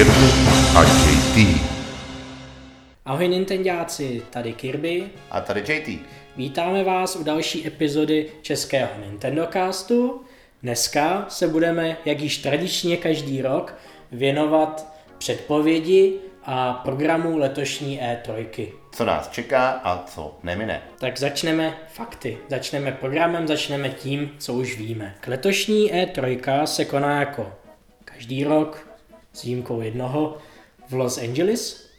Kirby a JT. Ahoj Nintendáci, tady Kirby. A tady JT. Vítáme vás u další epizody Českého Nintendo Castu. Dneska se budeme, jak již tradičně každý rok, věnovat předpovědi a programu letošní E3. Co nás čeká a co nemine. Tak začneme fakty. Začneme programem, začneme tím, co už víme. K letošní E3 se koná jako každý rok, s výjimkou jednoho, v Los Angeles.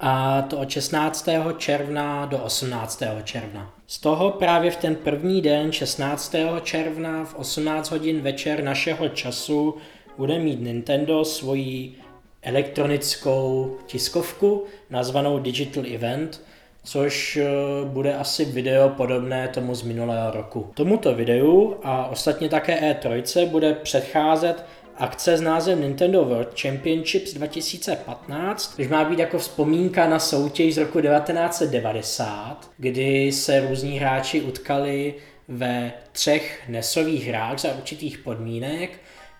A to od 16. června do 18. června. Z toho právě v ten první den, 16. června v 18 hodin večer našeho času, bude mít Nintendo svoji elektronickou tiskovku nazvanou Digital Event, což eh, bude asi video podobné tomu z minulého roku. Tomuto videu a ostatně také E3 bude předcházet akce s názvem Nintendo World Championships 2015, což má být jako vzpomínka na soutěž z roku 1990, kdy se různí hráči utkali ve třech nesových hrách za určitých podmínek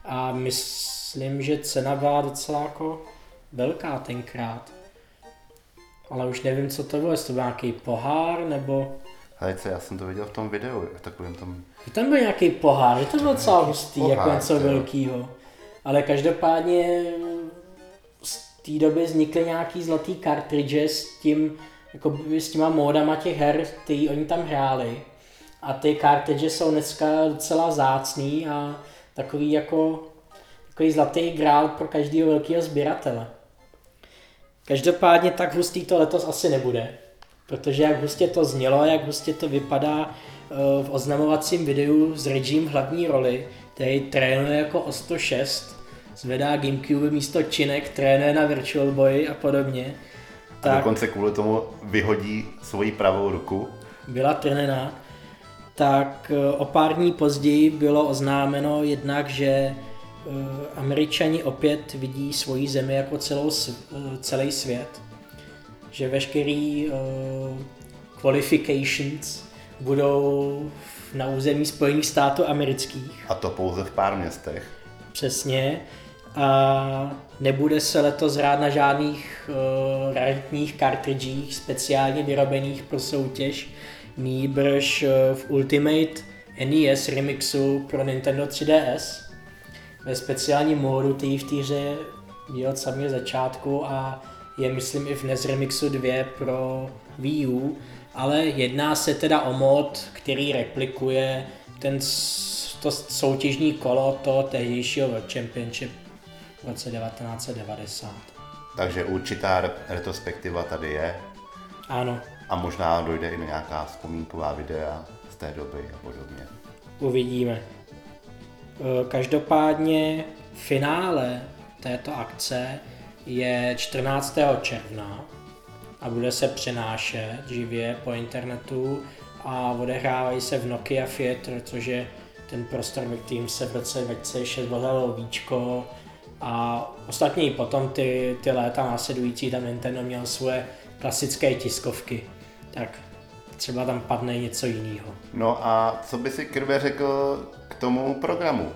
a myslím, že cena byla docela jako velká tenkrát. Ale už nevím, co to bylo, jestli to byl nějaký pohár, nebo... Hejce, já jsem to viděl v tom videu, v takovém tom... Tam byl nějaký pohár, že to bylo docela hustý, Pohár, jako něco jo. Ale každopádně z té doby vznikly nějaký zlatý cartridge s tím, jako s těma módama těch her, který oni tam hráli. A ty cartridge jsou dneska docela zácný a takový jako takový zlatý grál pro každého velkého sběratele. Každopádně tak hustý to letos asi nebude, protože jak hustě to znělo, jak hustě to vypadá eh, v oznamovacím videu s Regim v hlavní roli, který trénuje jako o 106, zvedá Gamecube místo činek, trénuje na Virtual Boy a podobně. A Tak dokonce kvůli tomu vyhodí svoji pravou ruku. byla treněna, tak eh, o pár dní později bylo oznámeno jednak, že eh, Američani opět vidí svoji zemi jako celou, eh, celý svět, že veškerý qualifications budou na území Spojených států amerických. A to pouze v pár městech. Přesně. A nebude se letos hrát na žádných uh, raritních kartridžích speciálně vyrobených pro soutěž, nýbrž uh, v Ultimate NES remixu pro Nintendo 3DS ve speciálním módu, který v té hře je od samého začátku a je myslím i v NES Remixu 2 pro Wii U, ale jedná se teda o mod, který replikuje ten to soutěžní kolo toho tehdejšího World Championship v roce 1990. Takže určitá re- retrospektiva tady je. Ano, A možná dojde i na nějaká vzpomínková videa z té doby a podobně. uvidíme. E, Každopádně finále této akce je 14. června a bude se přenášet živě po internetu a odehrávají se v Nokia Theatre, což je ten prostor, ve kterým se v roce 2006 odhalilo víčko a ostatně i potom ty, ty léta následující tam Nintendo měl svoje klasické tiskovky, tak třeba tam padne něco jiného. No a co by si Kirby řekl k tomu programu?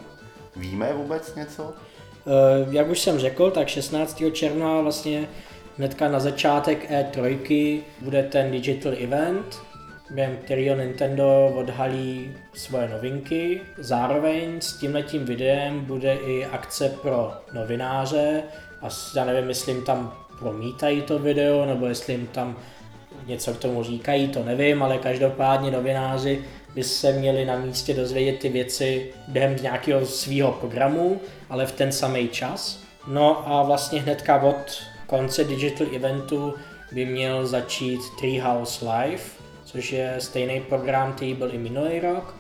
Víme vůbec něco? Eh, Jak už jsem řekl, tak 16. června vlastně hnedka na začátek E3 bude ten Digital Event, během kterého Nintendo odhalí svoje novinky. Zároveň s tímhletím videem bude i akce pro novináře a já nevím, jestli jim tam promítají to video, nebo jestli jim tam něco k tomu říkají, to nevím, ale každopádně novináři by se měli na místě dozvědět ty věci během nějakého svého programu, ale v ten samý čas. No a vlastně hnedka od konce Digital Eventu by měl začít Treehouse Live, což je stejný program, který byl i minulý rok,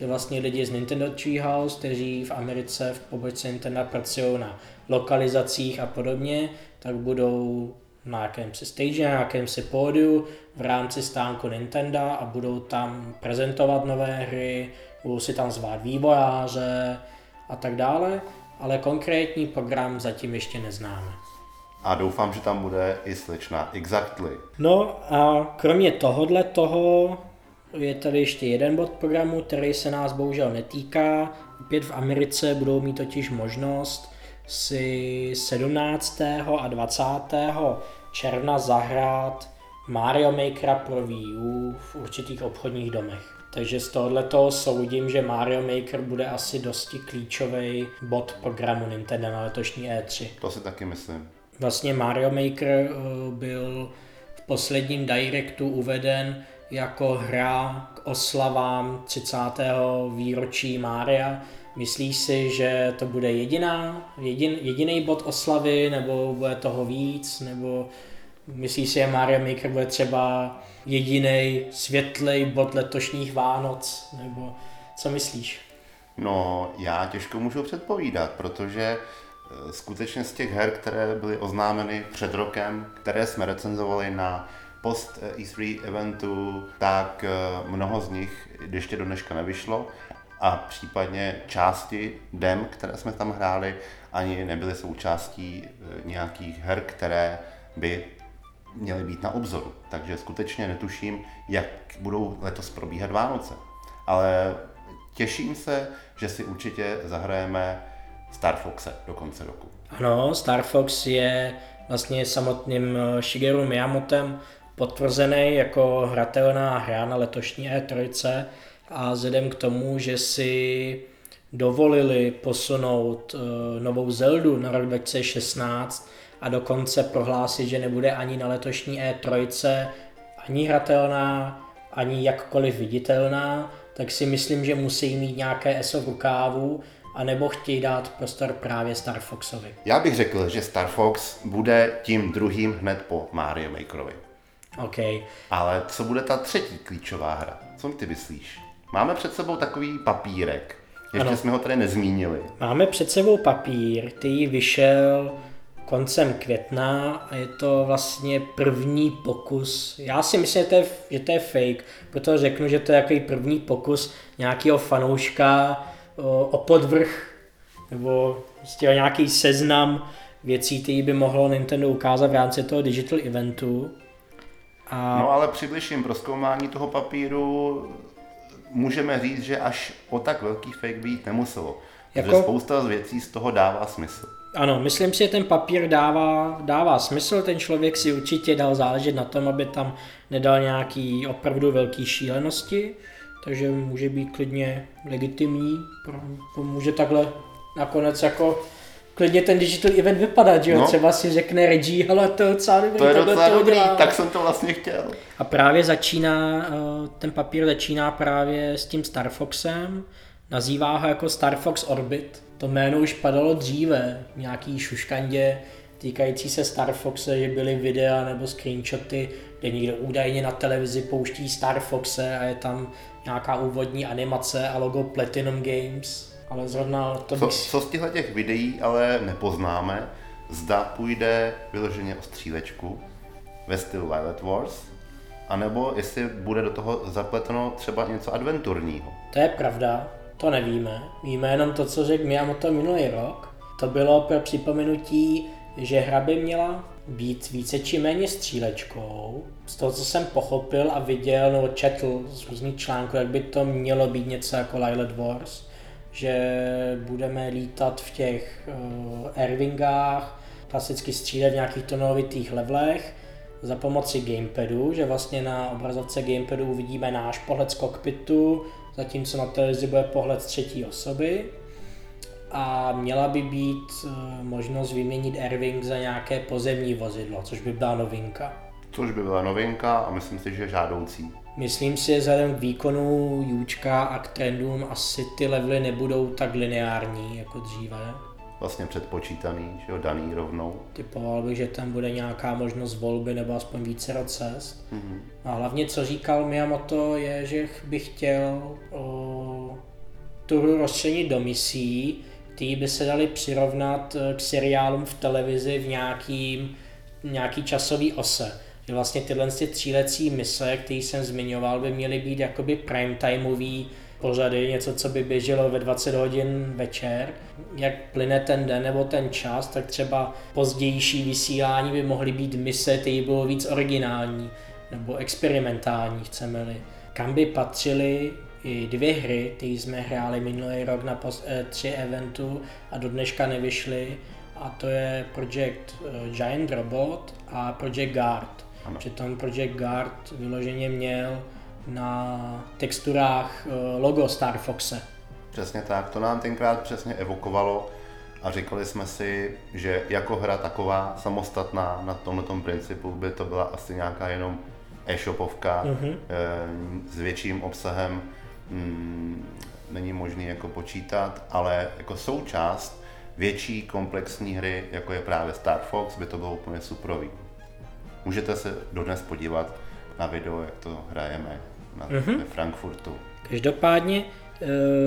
že vlastně lidi z Nintendo Treehouse, kteří v Americe v pobočce Nintendo pracují na lokalizacích a podobně, tak budou na jakémsi stage, na jakémsi pódiu v rámci stánku Nintendo a budou tam prezentovat nové hry, budou si tam zvát vývojáře a tak dále, ale konkrétní program zatím ještě neznáme. A doufám, že tam bude i slečna Exactly. No a kromě tohohle toho je tady ještě jeden bod programu, který se nás bohužel netýká. Opět v Americe budou mít totiž možnost si 17. a 20. června zahrát Mario Makera pro Wii U v určitých obchodních domech. Takže z tohoto soudím, že Mario Maker bude asi dosti klíčový bod programu Nintendo na letošní E3. To si taky myslím. Vlastně Mario Maker eh, byl v posledním Directu uveden jako hra k oslavám 30. výročí Mária. Myslíš si, že to bude jediná, jedin, jediný bod oslavy, nebo bude toho víc, nebo myslíš si, že Mario Maker bude třeba jediný světlej bod letošních Vánoc, nebo co myslíš? No, já těžko můžu předpovídat, protože eh, skutečně z těch her, které byly oznámeny před rokem, které jsme recenzovali na post E3 eventu, tak eh, mnoho z nich ještě do dneška nevyšlo a případně části dem, které jsme tam hráli, ani nebyly součástí eh, nějakých her, které by měly být na obzoru. Takže skutečně netuším, jak budou letos probíhat Vánoce. Ale těším se, že si určitě zahrajeme Star Foxe do konce roku. Ano, Star Fox je vlastně samotným eh, Shigeru Miyamotem potvrzený jako hratelná hra na letošní E3 a vzhledem k tomu, že si dovolili posunout uh, novou Zeldu na rok 2016 a dokonce prohlásit, že nebude ani na letošní E3 ani hratelná, ani jakkoliv viditelná, tak si myslím, že musí mít nějaké ESO v rukávu, anebo chtějí dát prostor právě Star Foxovi. Já bych řekl, že Star Fox bude tím druhým hned po Mario Makerovi. OK. Ale co bude ta třetí klíčová hra? Co ty myslíš? Máme před sebou takový papírek. Ještě ano. jsme ho tady nezmínili. Máme před sebou papír, který vyšel koncem května a je to vlastně první pokus. Já si myslím, že to je, že to je fake, proto řeknu, že to je takový první pokus nějakého fanouška o, o podvrh nebo prostě nějaký seznam věcí, které by mohlo Nintendo ukázat v rámci toho digital eventu. A... No ale při bližším proskoumání toho papíru můžeme říct, že až o tak velký fake být nemuselo. Jako... Že spousta z věcí z toho dává smysl. Ano, myslím si, že ten papír dává, dává smysl, ten člověk si určitě dal záležet na tom, aby tam nedal nějaký opravdu velký šílenosti, takže může být klidně legitimní, může takhle nakonec jako klidně ten digital event vypadat, že jo? No. Třeba si řekne Reggie, ale to je docela dobrý, to je docela to dobrý, tak jsem to vlastně chtěl. A právě začíná, eh, ten papír začíná právě s tím Star Foxem, nazývá ho jako Star Fox Orbit. To jméno už padalo dříve, nějaký šuškandě týkající se Star Foxe, že byly videa nebo screenshoty, kde někdo údajně na televizi pouští Star Foxe a je tam nějaká úvodní animace a logo Platinum Games. Ale zrovna to co, co z těchto těch videí ale nepoznáme, zda půjde vyloženě o střílečku ve stylu Violet Wars, anebo jestli bude do toho zapleteno třeba něco adventurního. To je pravda, to nevíme. Víme jenom to, co řekl Miyamoto minulý rok. To bylo pro připomenutí, že hra by měla být více či méně střílečkou. Z toho, co jsem pochopil a viděl nebo četl z různých článků, jak by to mělo být něco jako Lilith Wars, že budeme lítat v těch uh, Airwingách, klasicky střílet v nějakých tonovitých levelech za pomoci gamepadu, že vlastně na obrazovce gamepadu uvidíme náš pohled z kokpitu, zatímco na televizi bude pohled z třetí osoby a měla by být eh, možnost vyměnit Airwing za nějaké pozemní vozidlo, což by byla novinka. Což by byla novinka a myslím si, že žádoucí. Myslím si, že vzhledem k výkonu Jůčka a k trendům asi ty levely nebudou tak lineární jako dříve. Vlastně předpočítaný, že jo, daný rovnou. Typoval bych, že tam bude nějaká možnost volby nebo aspoň více cest. Mm-hmm. A hlavně, co říkal Miyamoto, je, že bych chtěl o, tu hru rozčlenit do misí, které by se daly přirovnat e, k seriálům v televizi v nějaký, nějaký časový ose že vlastně tyhle ty třílecí mise, které jsem zmiňoval, by měly být jakoby prime timeový pořady, něco, co by běželo ve 20 hodin večer. Jak plyne ten den nebo ten čas, tak třeba pozdější vysílání by mohly být mise, které bylo víc originální nebo experimentální, chceme-li. kam by patřily i dvě hry, které jsme hráli minulý rok na tři eventu a do dneška nevyšly a to je Project eh, Giant Robot a Project Guard. Ano. Přitom Project Guard vyloženě měl na texturách eh, logo Star Foxe. Přesně tak, to nám tenkrát přesně evokovalo a říkali jsme si, že jako hra taková samostatná na tomto principu by to byla asi nějaká jenom e-shopovka mm-hmm. s větším obsahem, mm, není možný jako počítat, ale jako součást větší komplexní hry, jako je právě Star Fox, by to bylo úplně suprový. Můžete se dodnes podívat na video, jak to hrajeme na, mm-hmm. ve Frankfurtu. Každopádně eh,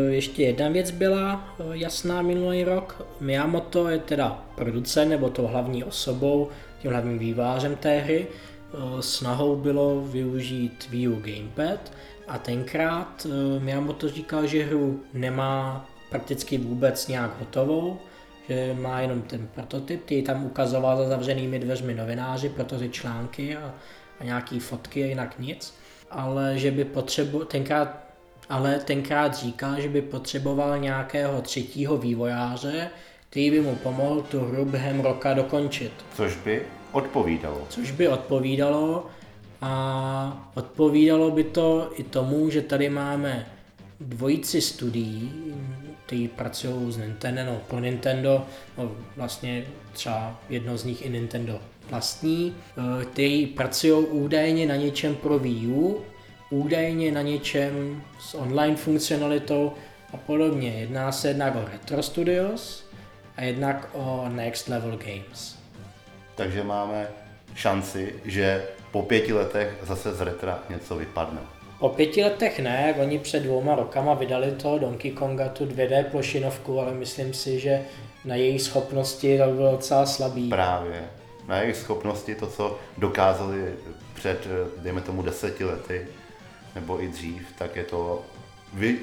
ještě jedna věc byla eh, jasná minulý rok. Miyamoto je teda producent nebo to hlavní osobou, tím hlavním vývářem té hry. Eh, snahou bylo využít Wii U Gamepad a tenkrát Miyamoto říkal, že hru nemá prakticky vůbec nějak hotovou, že má jenom ten prototyp, ty tam ukazoval za zavřenými dveřmi novináři, protože články a, a nějaký fotky a jinak nic, ale že by potřeboval, tenkrát, ale tenkrát říkal, že by potřeboval nějakého třetího vývojáře, který by mu pomohl tu hru během roka dokončit. Což by odpovídalo. Což by odpovídalo a odpovídalo by to i tomu, že tady máme dvojici studií, kteří pracují s Nintendo, no, pro Nintendo, no, vlastně třeba jedno z nich i Nintendo vlastní, eh, kteří pracují údajně na něčem pro Wii U, údajně na něčem s online funkcionalitou a podobně. Jedná se jednak o Retro Studios a jednak o Next Level Games. Takže máme šanci, že po pěti letech zase z retra něco vypadne. Po pěti letech ne, oni před dvouma rokama vydali to Donkey Konga, tu 2D plošinovku, ale myslím si, že na její schopnosti to bylo docela slabý. Právě. Na jejich schopnosti to, co dokázali před, dejme tomu, deseti lety, nebo i dřív, tak je to,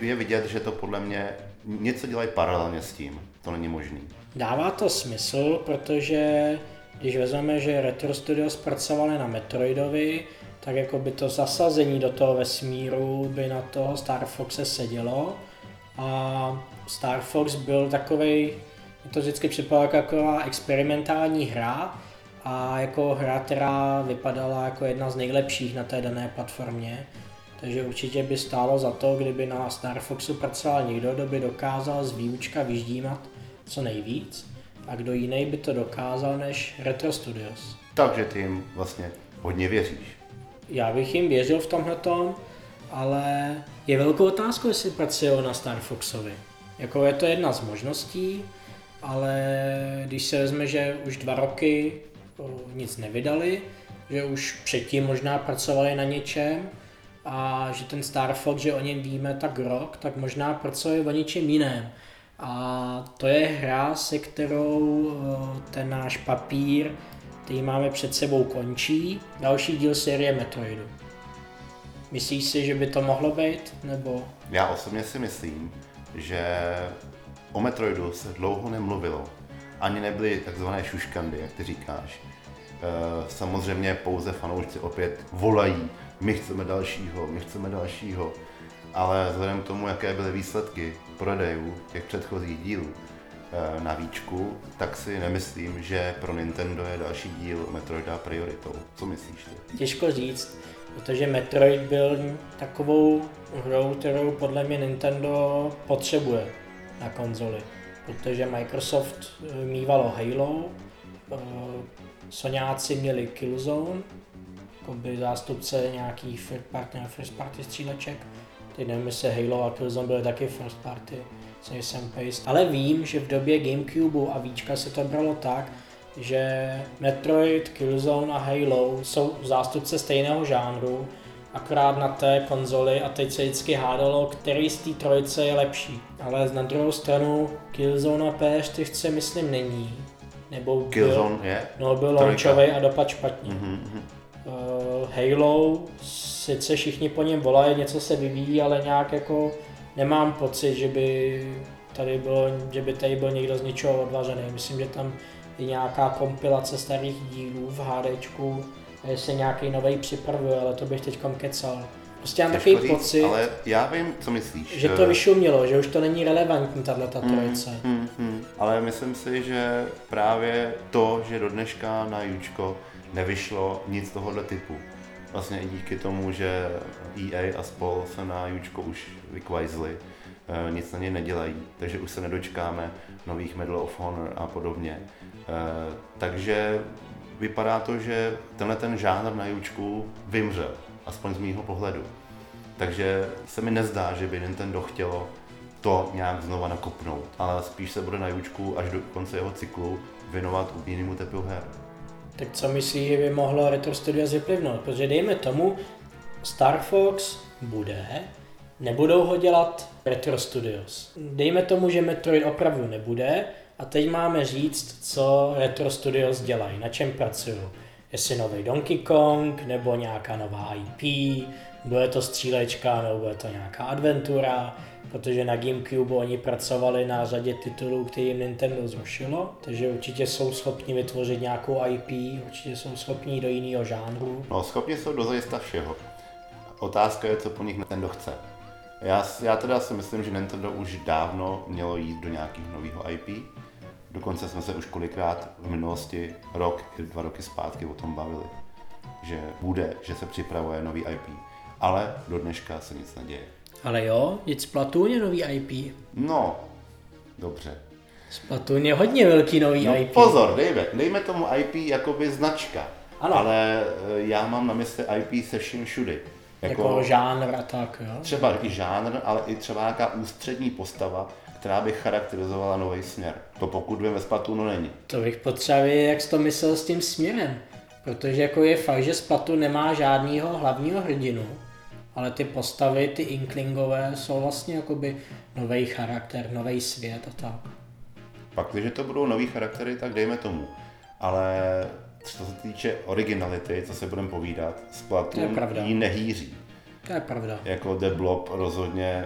je vidět, že to podle mě něco dělají paralelně s tím. To není možný. Dává to smysl, protože když vezmeme, že Retro Studios pracovali na Metroidovi, tak jako by to zasazení do toho vesmíru by na toho Star Foxe sedělo a Star Fox byl takový, to vždycky připadalo jako taková experimentální hra a jako hra, která vypadala jako jedna z nejlepších na té dané platformě. Takže určitě by stálo za to, kdyby na Star Foxu pracoval někdo, kdo by dokázal z výučka vyždímat co nejvíc a kdo jiný by to dokázal než Retro Studios. Takže ty jim vlastně hodně věříš já bych jim věřil v tomhletom, ale je velkou otázkou, jestli pracují na Star Foxovi. Jako je to jedna z možností, ale když se vezme, že už dva roky nic nevydali, že už předtím možná pracovali na něčem a že ten Star Fox, že o něm víme tak rok, tak možná pracuje o něčem jiném. A to je hra, se kterou ten náš papír který máme před sebou, končí. Další díl série Metroidu. Myslíš si, že by to mohlo být? Nebo... Já osobně si myslím, že o Metroidu se dlouho nemluvilo. Ani nebyly takzvané šuškandy, jak ty říkáš. E, samozřejmě pouze fanoušci opět volají, my chceme dalšího, my chceme dalšího. Ale vzhledem k tomu, jaké byly výsledky prodejů těch předchozích dílů, na výčku, tak si nemyslím, že pro Nintendo je další díl Metroida prioritou. Co myslíš ty? Těžko říct, protože Metroid byl takovou hrou, kterou podle mě Nintendo potřebuje na konzoli. Protože Microsoft eh, mývalo Halo, eh, Soňáci měli Killzone, jako by zástupce nějaký first party, first party stříleček. Teď nevím, jestli Halo a Killzone byly taky first party jsem paste. Ale vím, že v době Gamecube a Víčka se to bralo tak, že Metroid, Killzone a Halo jsou zástupce stejného žánru, akorát na té konzoli a teď se vždycky hádalo, který z té trojice je lepší. Ale na druhou stranu Killzone a PS4 myslím není. Nebo Killzone byl, je? No byl launchový a dopad špatně. Mm-hmm. Uh, Halo, sice všichni po něm volají, něco se vyvíjí, ale nějak jako nemám pocit, že by tady bylo, že by tady byl někdo z něčeho odvařený. Myslím, že tam je nějaká kompilace starých dílů v HDčku a jestli nějaký nový připravuje, ale to bych teď kecal. Prostě mám takový říct, pocit, Ale já vím, co myslíš. že to vyšumělo, že už to není relevantní, tahle ta trojice. Hmm, hmm. Ale myslím si, že právě to, že do dneška na Jučko nevyšlo nic tohohle typu. Vlastně i díky tomu, že EA a spol se na Jučko už vykvajzli, eh, nic na ně nedělají, takže už se nedočkáme nových Medal of Honor a podobně. Eh, Takže vypadá to, že tenhle ten žánr na Jučku vymřel, aspoň z mýho pohledu. Takže se mi nezdá, že by Nintendo chtělo to nějak znova nakopnout, ale spíš se bude na Jučku až do konce jeho cyklu věnovat jinému typu her. Tak co myslíš, že by mohlo Retro Studios vyplivnout? Protože dejme tomu, Star Fox bude, nebudou ho dělat Retro Studios. Dejme tomu, že Metroid opravdu nebude a teď máme říct, co Retro Studios dělají, na čem pracují. Jestli nový Donkey Kong, nebo nějaká nová IP, bude to střílečka, nebo bude to nějaká adventura, protože na Gamecube oni pracovali na řadě titulů, který jim Nintendo zrušilo, takže určitě jsou schopni vytvořit nějakou IP, určitě jsou schopni do jiného žánru. No, schopni jsou dozajista všeho. Otázka je, co po nich Nintendo chce. Já, já teda si myslím, že Nintendo už dávno mělo jít do nějakého nového IP. Dokonce jsme se už kolikrát v minulosti, rok dva roky zpátky o tom bavili, že bude, že se připravuje nový IP. Ale do dneška se nic neděje. Ale jo, teď Splatoon je nový IP. No, dobře. Splatoon je hodně velký nový No IP. pozor, dejme, dejme tomu IP jakoby značka. Ano. Ale eh, já mám na mysli IP se vším všudy. Jako žánr a tak, jo. třeba i žánr, ale i třeba nějaká ústřední postava, která by charakterizovala nový směr. To pokud vím ve Splatoonu není. To bych potřeboval jak jsi to myslel s tím směrem. Protože jako je fakt, že Splatoon nemá žádného hlavního hrdinu, ale ty postavy, ty inklingové, jsou vlastně jakoby nový charakter, nový svět a tak. Pak, když to budou nový charaktery, tak dejme tomu. Ale co se týče originality, co se budeme povídat, Splatoon jí nehýří. To je pravda. Jako The Blob rozhodně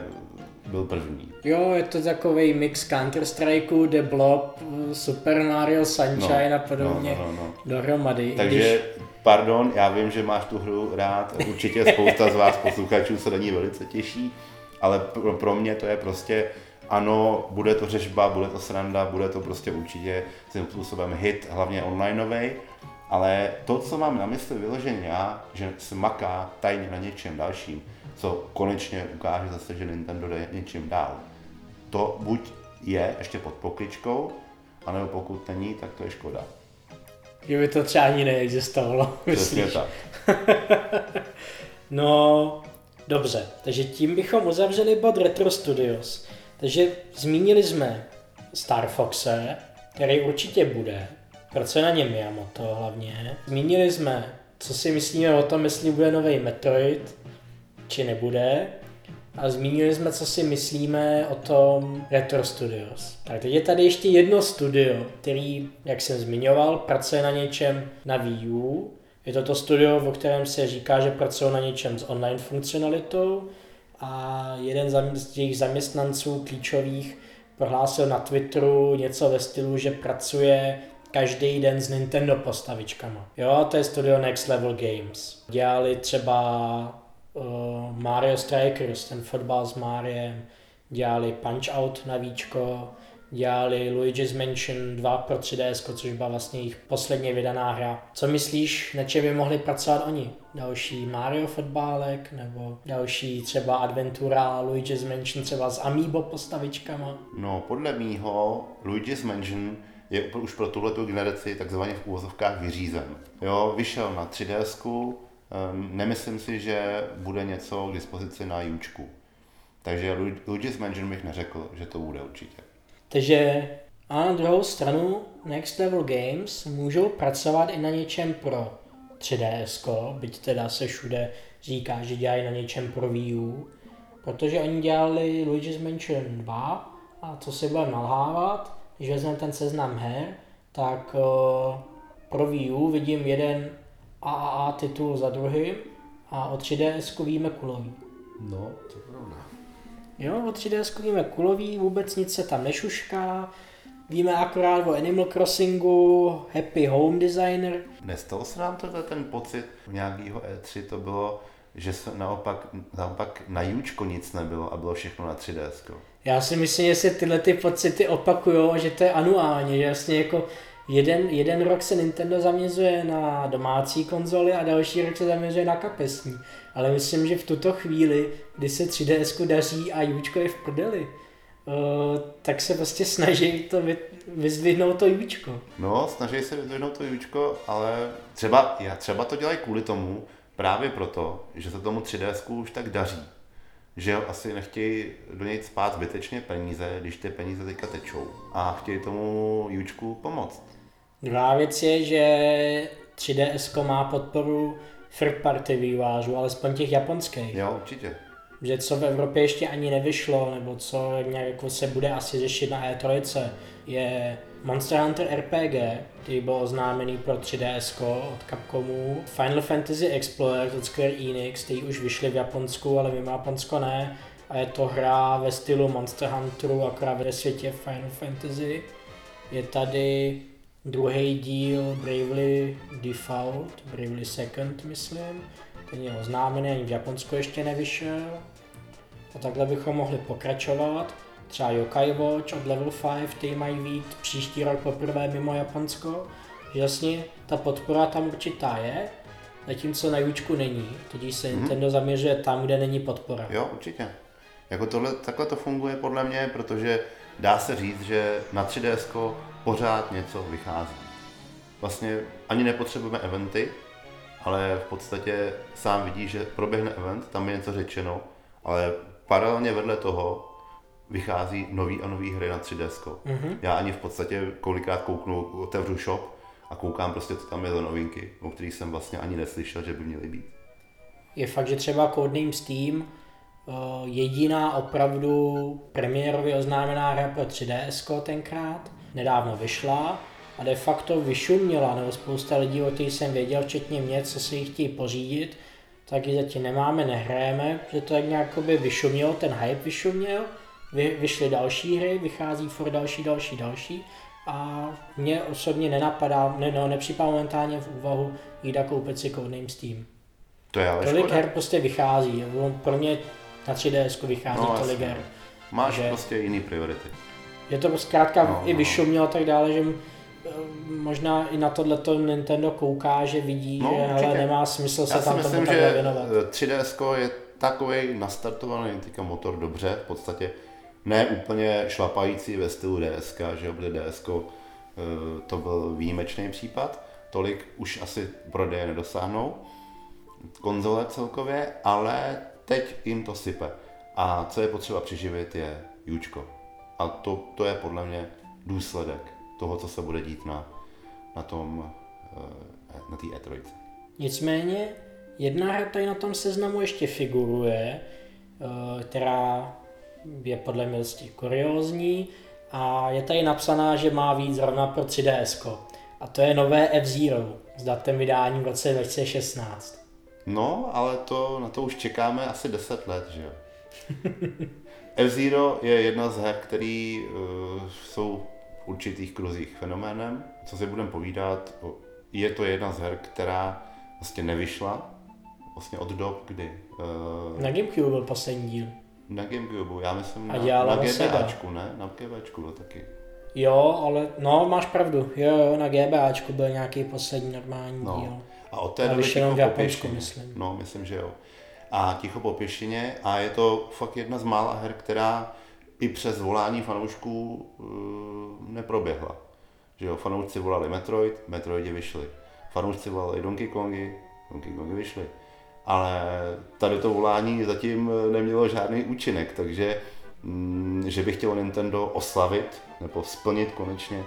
byl první. Jo, je to takový mix Counter-Strikeu, The Blob, Super Mario Sunshine No, a podobně no, no, no. dohromady. i Takže, pardon, já vím, že máš tu hru rád, určitě spousta z vás posluchačů se na ní velice těší, ale pro, pro mě to je prostě, ano, bude to řežba, bude to sranda, bude to prostě určitě svým způsobem hit, hlavně onlineový, ale to, co mám na mysli vyloženě já, že se maká tajně na něčem dalším, co konečně ukáže zase, že Nintendo jde něčím dál. To buď je ještě pod pokličkou, anebo pokud není, tak to je škoda. Že by to třeba ani neexistovalo. Přesně myslíš? tak. No, dobře. Takže tím bychom uzavřeli bod Retro Studios. Takže zmínili jsme Star Foxe, který určitě bude. Pracuje na něm Miyamoto hlavně. Zmínili jsme, co si myslíme o tom, jestli bude nový Metroid, či nebude. A zmínili jsme, co si myslíme o tom Retro Studios. Tak teď je tady ještě jedno studio, který, jak jsem zmiňoval, pracuje na něčem na Wii U. Je to to studio, o kterém se říká, že pracují na něčem s online funkcionalitou a jeden z jejich zaměstnanců klíčových prohlásil na Twitteru něco ve stylu, že pracuje každý den s Nintendo postavičkama. Jo, to je studio Next Level Games. Dělali třeba uh, Mario Strikers, ten fotbal s Mariem, dělali Punch Out na víčko, dělali Luigi's Mansion 2 pro 3DS, což byla vlastně jejich posledně vydaná hra. Co myslíš, na čem by mohli pracovat oni? Další Mario fotbálek, nebo další třeba adventura Luigi's Mansion třeba s Amiibo postavičkama? No, podle mýho Luigi's Mansion je už pro tuhletu generaci takzvaně v úvozovkách vyřízen. Jo, vyšel na 3DS, um, nemyslím si, že bude něco k dispozici na Jučku. Takže Lu- Luigi's Mansion bych neřekl, že to bude určitě. Takže a na druhou stranu Next Level Games můžou pracovat i na něčem pro 3DS, byť teda se všude říká, že dělají na něčem pro Wii U, protože oni dělali Luigi's Mansion 2 a co si budeme nalhávat, když vezmeme ten seznam her, tak uh, pro Wii U vidím jeden AAA titul za druhým a o 3DS víme kulový. No, to je pravda. Jo, o 3DS víme kulový, vůbec nic se tam nešušká. Víme akorát o Animal Crossingu, Happy Home Designer. Nestalo se nám to ten pocit v nějakého E3 to bylo, že se naopak, naopak na Jučko nic nebylo a bylo všechno na 3DS. Já si myslím, že se tyhle ty pocity opakují že to je anuálně, že vlastně jako jeden, jeden rok se Nintendo zaměřuje na domácí konzoly a další rok se zaměřuje na kapesní. Ale myslím, že v tuto chvíli, kdy se 3DS daří a Jučko je v prdeli, uh, tak se prostě snaží to vy, vyzdvihnout to Jučko. No, snaží se vyzdvihnout to Jučko, ale třeba, já, třeba to dělají kvůli tomu, právě proto, že se tomu 3DS už tak daří. Že asi nechtějí do něj spát zbytečně peníze, když ty peníze teďka tečou. A chtějí tomu Jučku pomoct. Druhá věc je, že 3DS má podporu third party vývářů, alespoň těch japonských. Jo, určitě. Že co v Evropě ještě ani nevyšlo, nebo co nějak jako se bude asi řešit na E3, je Monster Hunter RPG, který byl oznámený pro 3DS od Capcomu, Final Fantasy Explorer od Square Enix, který už vyšly v Japonsku, ale mimo Japonsko ne. A je to hra ve stylu Monster Hunteru, akorát ve světě Final Fantasy. Je tady druhý díl Bravely Default, Bravely Second, myslím. Ten je oznámený, ani v Japonsku ještě nevyšel. A takhle bychom mohli pokračovat. Třeba Yokai Watch od Level 5, ty mají být příští rok poprvé mimo Japonsko. Jasně, ta podpora tam určitá je, zatímco na Jučku není, tudíž se mm-hmm. Nintendo zaměřuje tam, kde není podpora. Jo, určitě. Jako tohle, takhle to funguje podle mě, protože dá se říct, že na 3DS pořád něco vychází. Vlastně ani nepotřebujeme eventy, ale v podstatě sám vidí, že proběhne event, tam je něco řečeno, ale paralelně vedle toho vychází nový a nový hry na 3DS. Mm-hmm. Já ani v podstatě kolikrát kouknu, otevřu shop a koukám prostě, co tam je za novinky, o kterých jsem vlastně ani neslyšel, že by měly být. Je fakt, že třeba Codename Steam jediná opravdu premiérově oznámená hra pro 3DS tenkrát, nedávno vyšla a de facto vyšuměla, nebo spousta lidí, o kterých jsem věděl, včetně mě, co si ji chtějí pořídit, tak ji zatím nemáme, nehrajeme, že to tak nějak vyšumělo, ten hype vyšuměl, vy, vyšly další hry, vychází for další, další, další a mě osobně nenapadá, ne, no, nepřipadá momentálně v úvahu jít a koupit si Codename Steam. To je ale Tolik škoda. her prostě vychází, pro mě na 3DS vychází No, tolik her. Máš že- prostě jiný priority. Je to zkrátka No, i no. vyšumělo a tak dále, že eh, možná i na tohleto Nintendo kouká, že vidí, No, že hele, určitě. nemá smysl se Já tam tomu myslím, takhle že věnovat. 3DS je takový nastartovaný teďka motor dobře, v podstatě ne úplně šlapající ve stylu DSK, že jo, protože DSK to byl výjimečný případ, tolik už asi prodeje nedosáhnou, konzole celkově, ale teď jim to sype. A co je potřeba přiživit je Jučko. A to, to je podle mě důsledek toho, co se bude dít na, na tom, eh, na té E3. Nicméně, jedna hra tady na tom seznamu ještě figuruje, eh, která je podle mě dosti kuriózní a je tady napsaná, že má víc zrovna pro 3DS. A to je nové F-Zero s datem vydání v roce 2016. No, ale to, na to už čekáme asi 10 let, že jo. F-Zero je jedna z her, který uh, jsou v určitých kruzích fenoménem. Co si budeme povídat, je to jedna z her, která vlastně nevyšla vlastně od dob, kdy uh, Na Gamecube byl poslední díl. na Gamecube, já myslím A na, na. GBAčku, ne? Na GBAčku byl taky. Jo, ale no, máš pravdu. Jo, jo, na GBAčku byl nějaký poslední normální No. díl. A od té doby ticho v po Japonsku, myslím. No, myslím, že jo. A ticho po pěšině a je to fakt jedna z mála her, která i přes volání fanoušků uh, neproběhla. Že jo, fanoušci volali Metroid, Metroidi vyšli. Fanoušci volali Donkey Kongy, Donkey Kongy vyšli. Ale tady to volání zatím nemělo žádný účinek, takže mm, že by chtělo Nintendo oslavit nebo splnit konečně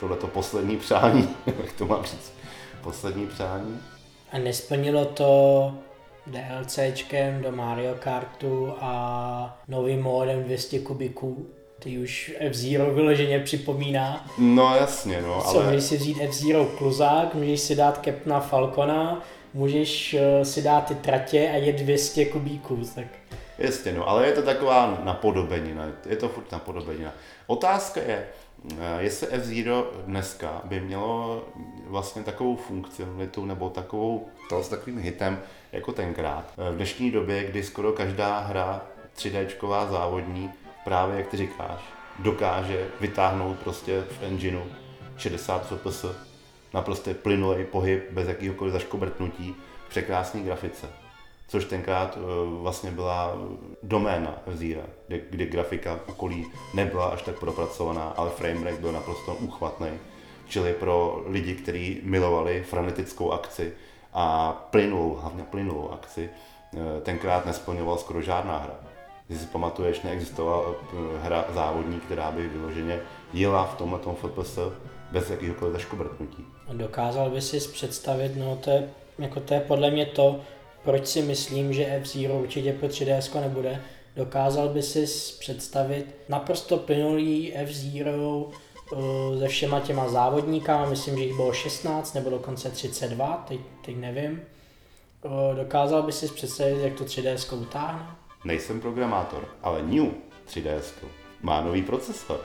tohleto poslední přání, jak to mám říct, poslední přání, A nesplnilo to DLCčkem do Mario Kartu a novým módem 200 kubiků. Ty už F-Zero vyloženě připomíná. No jasně, no, Co, ale můžeš si vzít F-Zero kluzák, můžeš si dát Capna Falcona, můžeš eh, si dát ty tratě a je 200 kubíků, tak jasně, no, ale je to taková napodobenina, je to furt napodobenina. Otázka je, Jestli F-Zero dneska by mělo vlastně takovou funkcionalitu nebo takovou, to s takovým hitem jako tenkrát. Eh, V dnešní době, kdy skoro každá hra 3Dčková závodní, právě jak ty říkáš, dokáže vytáhnout prostě v engineu 60 fps, naprosto plynulý pohyb bez jakýhokoliv zaškobrtnutí, překrásné grafice. Což tenkrát eh, vlastně byla doména F-Zero, kde, kde grafika okolí nebyla až tak propracovaná, ale framerate byl naprosto uchvatný. Čili pro lidi, kteří milovali frenetickou akci a plynulou, hlavně plynulou akci, eh, tenkrát nesplňoval skoro žádná hra. Když si pamatuješ, neexistovala eh, hra závodní, která by vyloženě jela v tomhle FPS bez jakýhokoliv zaškobrtnutí. Dokázal by si představit, no to je, jako to je podle mě to, proč si myslím, že F-Zero určitě pro 3DS nebude. Dokázal by si představit naprosto plynulý F-Zero eh, se všema těma závodníkama, myslím, že jich bylo 16 nebo dokonce 32, teď, teď nevím. Eh, Dokázal by si představit, jak to 3DS utáhne? Nejsem programátor, ale New 3DS má nový procesor.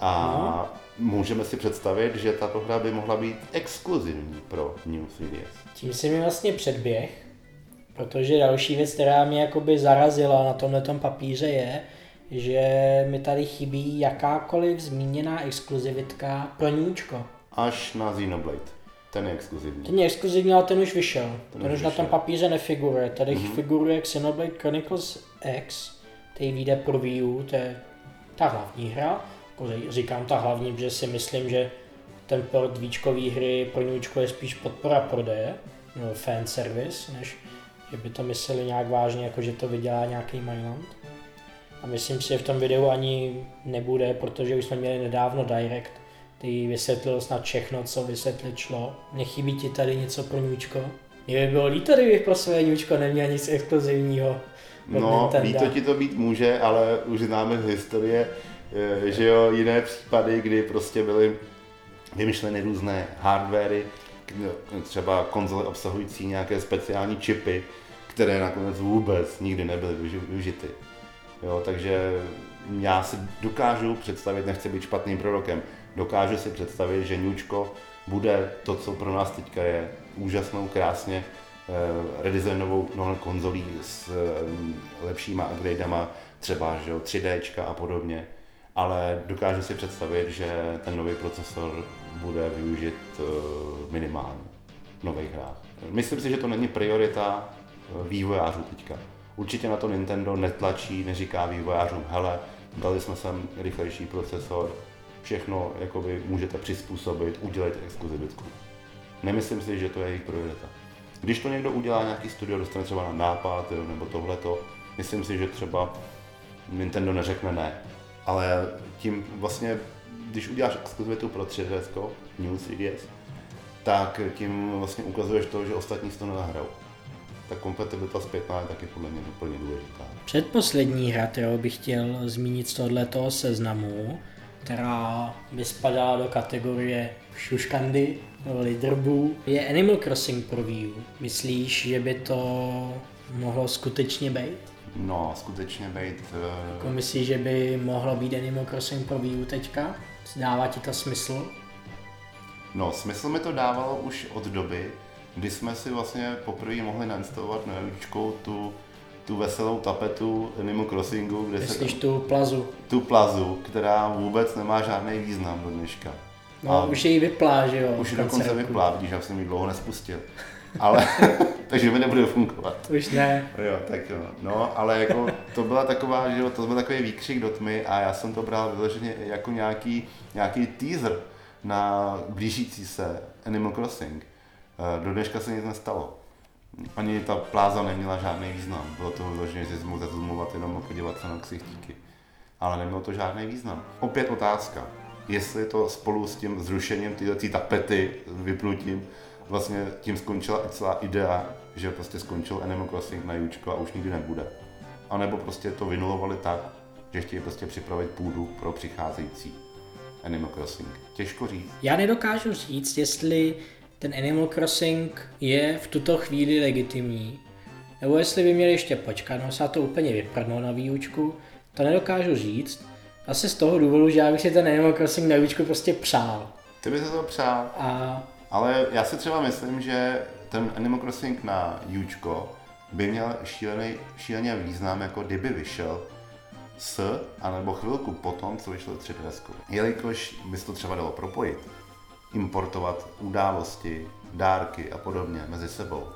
A můžeme si představit, že tato hra by mohla být exkluzivní pro New 3DS. Tím si mi vlastně předběh, protože další věc, která mě jakoby zarazila na tomhle papíře je, že mi tady chybí jakákoliv zmíněná exkluzivitka pro Níčko. Až na Xenoblade. Ten je exkluzivní. Ten je exkluzivní, ale ten už vyšel. Ten, už už na tom vyšel. papíře nefiguruje. Tady mm-hmm. figuruje Xenoblade Chronicles X, který vyjde pro Wii U, to je ta hlavní hra. Jako Říkám ta hlavní, protože si myslím, že ten port víčkový hry pro Níčko je spíš podpora prodeje, nebo fan service, než že by to mysleli nějak vážně, jako že to vydělá nějaký Myland. A myslím si, že v tom videu ani nebude, protože už jsme měli nedávno Direct, který vysvětlil snad všechno, co vysvětlit šlo. Nechybí ti tady něco pro Níčko? Mně by bylo líto, kdybych pro své Níčko neměl nic exkluzivního. No, Nintendo. líto ti to být může, ale už známe z historie, eh, že jo, jiné případy, kdy prostě byly vymyšleny různé hardwary, třeba konzole obsahující nějaké speciální čipy, které nakonec vůbec nikdy nebyly využi- využity. Jo, takže já si dokážu představit, nechci být špatným prorokem, dokážu si představit, že Newčko bude to, co pro nás teďka je úžasnou, krásně eh, redesignovou no, konzolí s eh, lepšíma upgradama, třeba že jo, 3D a podobně, ale dokážu si představit, že ten nový procesor bude využit eh, minimálně v nových hrách. Myslím si, že to není priorita eh, vývojářů teďka. Určitě na to Nintendo netlačí, neříká vývojářům, hele, dali jsme sem rychlejší procesor, všechno jakoby můžete přizpůsobit, udělejte exkluzivitku. Nemyslím si, že to je jejich priorita. Když to někdo udělá, nějaký studio dostane třeba na nápad jo, nebo tohleto, myslím si, že třeba Nintendo neřekne ne. Ale tím vlastně, když uděláš exkluzivitu pro 3DS, New 3DS, tak tím vlastně ukazuješ to, že ostatní si to nenahrajou. Ta kompatibilita zpětná je taky podle mě úplně důležitá. Předposlední hra, kterou bych chtěl zmínit z tohoto seznamu, která by spadala do kategorie šuškandy, lidrbů, je Animal Crossing pro Wii U. Myslíš, že by to mohlo skutečně být? No, skutečně být... eh, Jako myslíš, že by mohlo být Animal Crossing pro Wii U teďka? Dává ti to smysl? No, smysl mi to dávalo už od doby, kdy jsme si vlastně poprvé mohli nainstalovat na Javíčku tu, tu veselou tapetu Animal Crossingu, kde Myslíš se tu plazu? tu plazu, která vůbec nemá žádný význam do dneška. No, A už je jí vyplá, že jo? už dokonce vyplá, vidíš, já jsem ji dlouho nespustil. Ale, takže mi nebude fungovat. Už ne. Jo, tak jo. No, ale jako to byla taková, že jo, to byl takový výkřik do tmy a já jsem to bral vyloženě jako nějaký, nějaký teaser na blížící se Animal Crossing. Eh, Do dneška se nic nestalo. Ani ta pláza neměla žádný význam. Bylo to vyloženě, že jsem zazumovat jenom a podívat se na ksichtíky. Ale nemělo to žádný význam. Opět otázka. Jestli to spolu s tím zrušením této tapety, vypnutím, vlastně tím skončila i celá idea, že prostě skončil Animal Crossing na Jučko a už nikdy nebude. A nebo prostě to vynulovali tak, že chtějí prostě připravit půdu pro přicházející Animal Crossing. Těžko říct. Já nedokážu říct, jestli ten Animal Crossing je v tuto chvíli legitimní, nebo jestli by měli ještě počkat, no se to úplně vyprdnou na výučku, to nedokážu říct, Asi z toho důvodu, že já bych si ten Animal Crossing na Wíčku prostě přál. Ty bys to přál. A Ale já si třeba myslím, že ten Animal Crossing na Jučko by měl šílený, šíleně význam, jako kdyby vyšel s, anebo chvilku potom, co vyšlo 3DS. Jelikož by se to třeba dalo propojit, importovat události, dárky a podobně mezi sebou,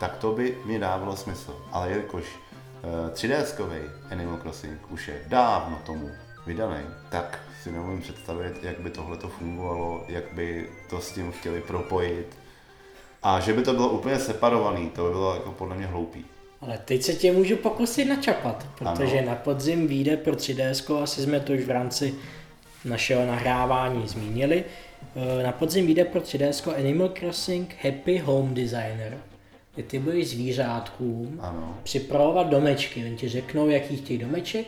tak to by mi dávalo smysl. Ale jelikož eh, 3DS-kový Animal Crossing už je dávno tomu vydaný, tak si neumím představit, jak by tohle to fungovalo, jak by to s tím chtěli propojit. A že by to bylo úplně separovaný, to by bylo jako podle mě hloupý. Ale teď se tě můžu pokusit načapat, protože Ano. na podzim vyjde pro 3DS, asi jsme to už v rámci našeho nahrávání zmínili, eh, na podzim vyjde pro 3DS Animal Crossing Happy Home Designer, kde ty budeš zvířátkům Ano. připravovat domečky. Oni ti řeknou, jaký chtějí domeček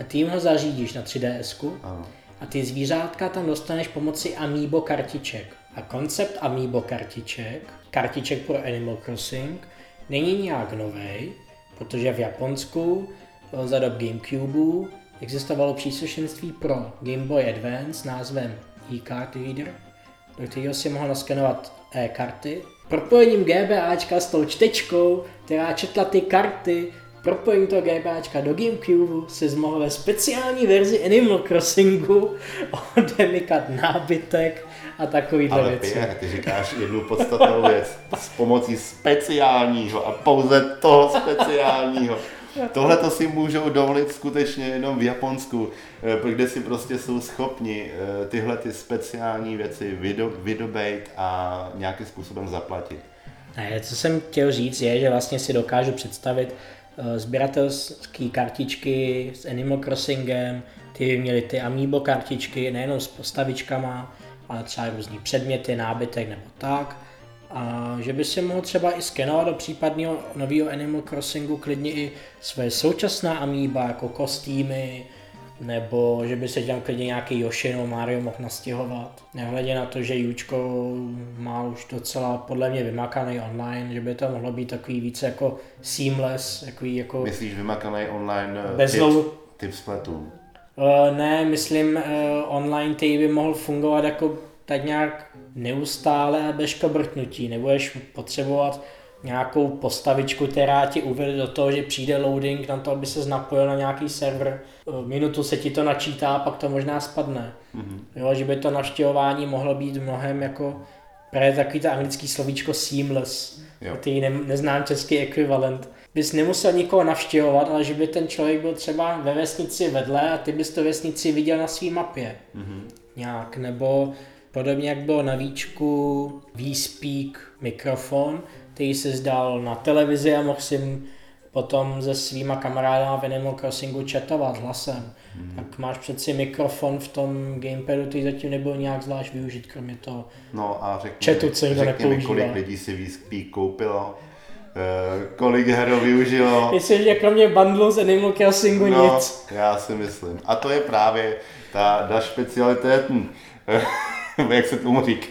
a ty jim ho zařídíš na 3DS. Ano. A ty zvířátka tam dostaneš pomocí Amiibo kartiček. A koncept Amiibo kartiček, kartiček pro Animal Crossing, není nějak nový, protože v Japonsku eh, za dob Gamecube existovalo příslušenství pro Game Boy Advance s názvem e-card reader, do kterého si mohl naskenovat e-karty. Propojením GBAčka s tou čtečkou, která četla ty karty, propojením toho GBAčka do Gamecube si mohl ve speciální verzi Animal Crossingu odemykat nábytek a takovýhle Ale věci. Pierre, ty říkáš jednu podstatnou věc. S pomocí speciálního a pouze toho speciálního. Tohle to si můžou dovolit skutečně jenom v Japonsku, eh, kde si prostě jsou schopni eh, tyhle ty speciální věci vydo, vydobejt a nějakým způsobem zaplatit. Ne, co jsem chtěl říct je, že vlastně si dokážu představit sběratelské kartičky s Animal Crossingem, ty by měly ty Amiibo kartičky, nejenom s postavičkama, ale třeba různý předměty, nábytek nebo tak. A že by si mohl třeba i skenovat do případného nového Animal Crossingu klidně i své současná Amiiba, jako kostýmy, nebo že by se tam klidně nějaký Yoshi nebo Mario mohl nastěhovat. Nehledě na to, že Jučko má už docela podle mě vymakaný online, že by to mohlo být takový více jako seamless, takový jako... Myslíš vymakaný online eh, Bez typ, typ spletů? Uh, ne, myslím, uh, online ty by mohl fungovat jako tak nějak neustále a bez škobrtnutí. Nebudeš potřebovat nějakou postavičku, která ti uvede do toho, že přijde loading na to, aby se napojil na nějaký server. Uh, minutu se ti to načítá, pak to možná spadne. Mhm. Jo, že by to navštěvování mohlo být mnohem jako právě takový to anglický slovíčko seamless, Jo. který ne, neznám český ekvivalent. Bys nemusel nikoho navštěvovat, ale že by ten člověk byl třeba ve vesnici vedle a ty bys to vesnici viděl na své mapě. Mhm. Nějak, nebo podobně jak bylo na víčku V-Speak mikrofon, který se zdal na televizi a mohl si potom se svýma kamarádama v Animal Crossingu chatovat hlasem. Mhm. Tak máš přeci mikrofon v tom gamepadu, který zatím nebyl nějak zvlášť využít, kromě toho. No a řekni, Chatu, co nikdo nepoužívá. kolik lidí si Speak koupilo, eh, kolik her ho využilo. Myslím, že kromě bundlu z Animal Crossingu No, nic. já si myslím. A to je právě ta, ta specialitét, hm, jak se tomu říká.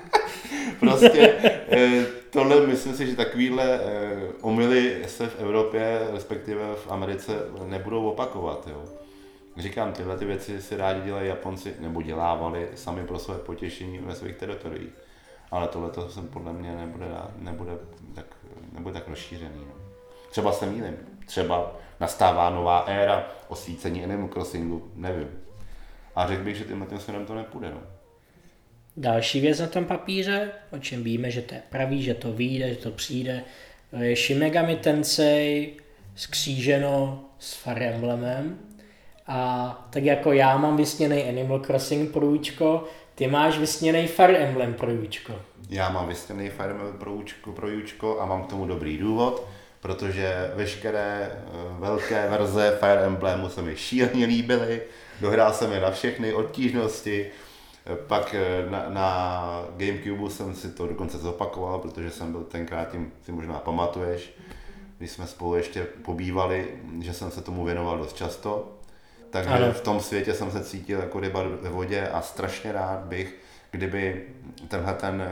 prostě eh, tohle, myslím si, že takovýhle eh, omily se v Evropě, respektive v Americe, nebudou opakovat. Jo. Říkám, tyhle ty věci si rádi dělají Japonci, nebo dělávali sami pro své potěšení ve svých teritoriích. Ale tohle to se podle mě nebude, nebude, tak, nebude tak rozšířený. No. Třeba se mýlím. Třeba nastává nová éra osvícení Animal Crossingu, nevím. A řekl bych, že tímhle tím směrem to nepůjde. No. Další věc na tom papíře, o čem víme, že to je pravý, že to vyjde, že to přijde, je Shin Megami Tensei skříženo s Fire Emblemem. A tak jako já mám vysněný Animal Crossing průčko, ty máš vysněný Fire Emblem průčko. Já mám vystěný Fire Emblem pro Júčko a mám k tomu dobrý důvod, protože veškeré eh, velké verze Fire Emblemu se mi šíleně líbily, dohrál jsem je na všechny obtížnosti, Eh, pak eh, na, na Gamecube jsem si to dokonce zopakoval, protože jsem byl tenkrát, tím si možná pamatuješ, když jsme spolu ještě pobývali, že jsem se tomu věnoval dost často. Takže Ano. v tom světě jsem se cítil jako ryba ve vodě a strašně rád bych, kdyby tenhle ten eh,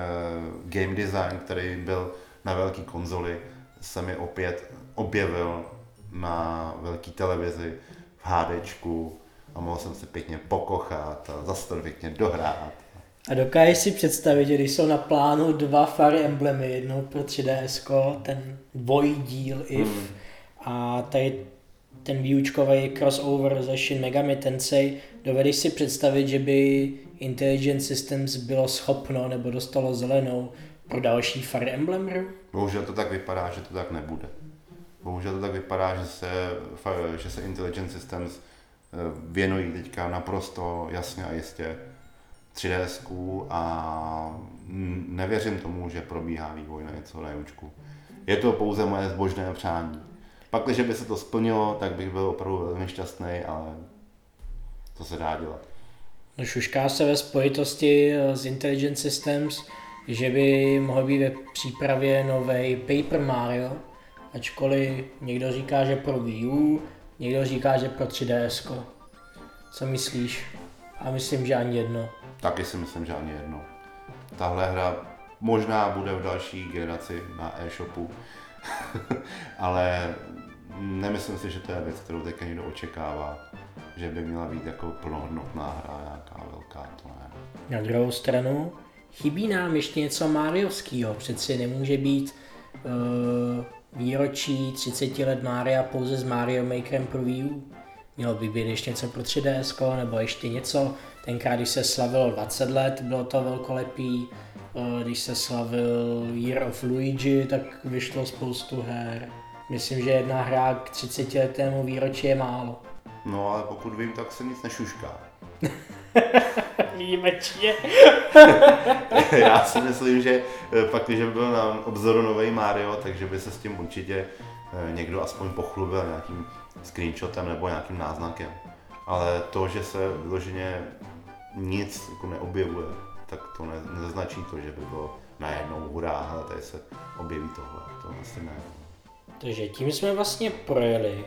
game design, který byl na velké konzoli, se mi opět objevil na velké televizi v HDčku a mohl jsem se pěkně pokochat a zase to pěkně dohrát. A dokážeš si představit, že když jsou na plánu dva Fire Emblemy, jednou pro 3DS, ten dvojí díl IF hmm. a tady ten výučkový crossover ze Shin Megami Tensei, dovedeš si představit, že by Intelligent Systems bylo schopno nebo dostalo zelenou pro další Fire Emblem hru? Bohužel to tak vypadá, že to tak nebude. Bohužel to tak vypadá, že se, že se Intelligent Systems věnují teďka naprosto jasně a jistě 3DS a nevěřím tomu, že probíhá vývoj na něco na Jučku. Je to pouze moje zbožné přání. Pak, když by se to splnilo, tak bych byl opravdu velmi šťastný, ale to se dá dělat. No šušká se ve spojitosti eh, s Intelligent Systems, že by mohl být ve přípravě nový Paper Mario, ačkoliv někdo říká, že pro Wii U, někdo říká, že pro 3DS. Co myslíš? A myslím, že ani jedno. Taky si myslím, že ani jedno. Tahle hra možná bude v další generaci na e-shopu, ale nemyslím si, že to je věc, kterou teď někdo očekává, že by měla být jako plnohodnotná hra, nějaká velká, to ne. Na druhou stranu, chybí nám ještě něco Mariovského, přeci nemůže být uh, výročí 30 let Mária pouze s Mario Makerem pro Wii U. Mělo by být ještě něco pro 3DS, nebo ještě něco. Tenkrát, když se slavilo 20 let, bylo to velkolepý. Eh, když se slavil Year of Luigi, tak vyšlo spoustu her. Myslím, že jedna hra k 30 letému výročí je málo. No ale pokud vím, tak se nic nešušká. Výjimečně. Já si myslím, že eh, pak, když by byl na obzoru nový Mario, takže by se s tím určitě eh, někdo aspoň pochlubil nějakým screenshotem nebo nějakým náznakem. Ale to, že se vyloženě nic jako neobjevuje, tak to ne, neznačí to, že by bylo najednou hurá, ale tady se objeví tohle, to asi ne. Takže tím jsme vlastně projeli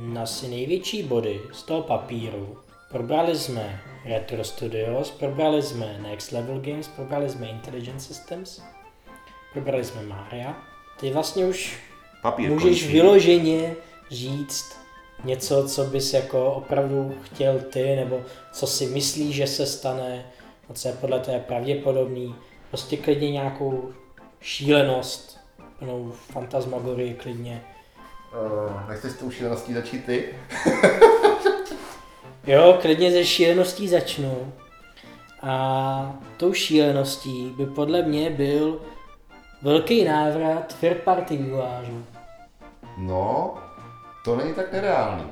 na si největší body z toho papíru. Probrali jsme Retro Studios, probrali jsme Next Level Games, probrali jsme Intelligent Systems, probrali jsme Maria. Ty vlastně už Papír můžeš končí. vyloženě říct něco, co bys jako opravdu chtěl ty, nebo co si myslíš, že se stane, a co je podle té pravděpodobný. Prostě klidně nějakou šílenost, plnou fantasmagorii klidně. Uh, nechceš s tou šíleností začít ty? jo, klidně ze šíleností začnu. A tou šíleností by podle mě byl velký návrat third party vývojářů. No, to není tak nereálný.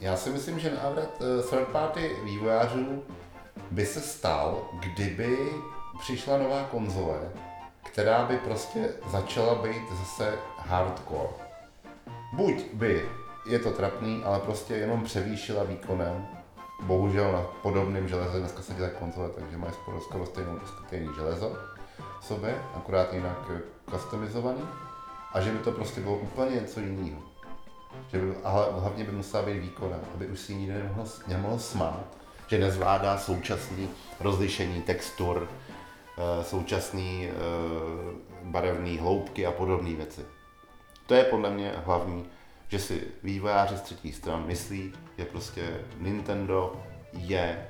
Já si myslím, že návrat uh, third party vývojářů by se stal, kdyby přišla nová konzole, která by prostě začala být zase hardcore. Buď by, je to trapný, ale prostě jenom převýšila výkonem, bohužel na podobném železe, dneska se dělají konzole, takže mají skoro, skoro stejnou, stejný železo v sobě, akorát jinak customizovaný, a že by to prostě bylo úplně něco jiného. Že by, ale hlavně by musela být výkona, aby už si nikdo nemohl, nemohl smát, že nezvládá současný rozlišení textur, eh, současný eh, barevné hloubky a podobné věci. To je podle mě hlavní, že si vývojáři z třetí stran myslí, že prostě Nintendo je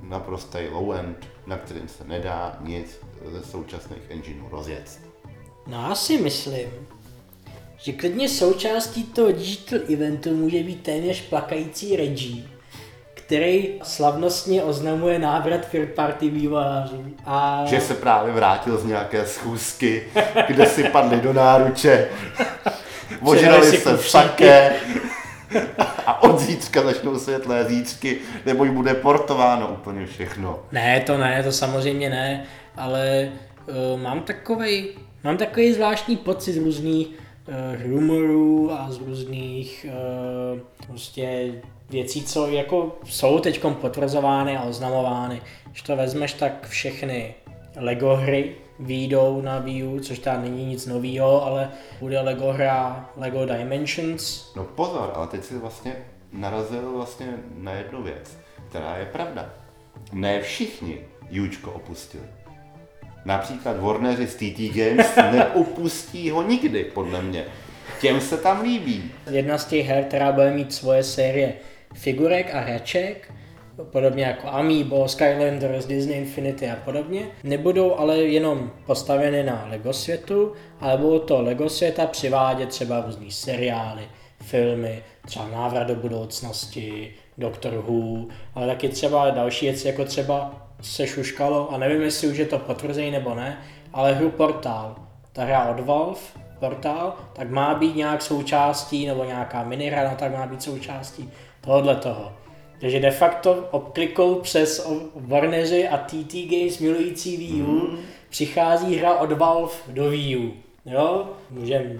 naprostý low-end, na kterým se nedá nic ze současných engineů rozjet. No já si myslím, že klidně součástí toho digital eventu může být téměř plakající Reggie, který slavnostně oznamuje návrat third party vývojářů. A... Že se právě vrátil z nějaké schůzky, kde si padli do náruče, ožrali se v saké a od zítřka začnou světlé zítřky, nebo jí bude portováno úplně všechno. Ne, to ne, to samozřejmě ne, ale uh, mám takovej, mám takový zvláštní pocit z různých uh, rumorů a z různých uh, prostě věcí, co jako jsou teď potvrzovány a oznamovány. Když to vezmeš, tak všechny Lego hry výjdou na Wii U, což tam není nic nového, ale bude Lego hra Lego Dimensions. No pozor, ale teď si vlastně narazil vlastně na jednu věc, která je pravda. Ne všichni Jučko opustili. Například Warneri z TT Games neopustí ho nikdy, podle mě. Těm se tam líbí. Jedna z těch her, která bude mít svoje série figurek a hraček, podobně jako Amiibo, Skylanders, Disney Infinity a podobně. Nebudou ale jenom postaveny na LEGO světu, ale budou to LEGO světa přivádět třeba různý seriály, filmy, třeba návrat do budoucnosti, Doctor Who, ale taky třeba další věci, jako třeba se šuškalo, a nevím, jestli už je to potvrzený nebo ne, ale hru Portal, ta hra od Valve, Portal, tak má být nějak součástí, nebo nějaká minihra, no tak má být součástí tohohle toho. Takže de facto obklikou přes Warneři a TT Games milující Wii U mm. přichází hra od Valve do Wii U. Jo? Můžeme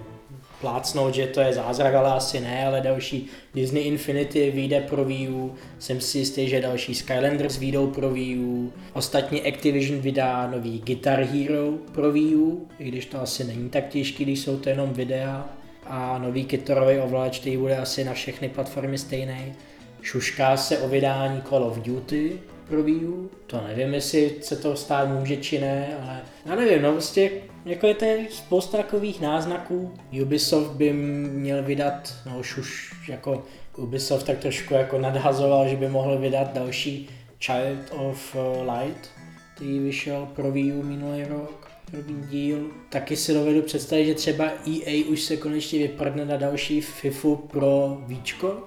plácnout, že to je zázrak, ale asi ne, ale další Disney Infinity vyjde pro Wii U, jsem si jistý, že další Skylanders vyjdou pro Wii U, ostatně Activision vydá nový Guitar Hero pro Wii U, i když to asi není tak těžký, když jsou to jenom videa, a nový kytarový ovladač, který bude asi na všechny platformy stejný. Šušká se o vydání Call of Duty pro Wii U, to nevím, jestli se to stát může či ne, ale já nevím, no prostě jako je to spousta takových náznaků. Ubisoft by měl vydat, no už jako Ubisoft tak trošku jako nadhazoval, že by mohl vydat další Child of Light, který vyšel pro Wii U minulý rok, první díl. Taky si dovedu představit, že třeba EA už se konečně vyprdne na další FIFU pro Víčko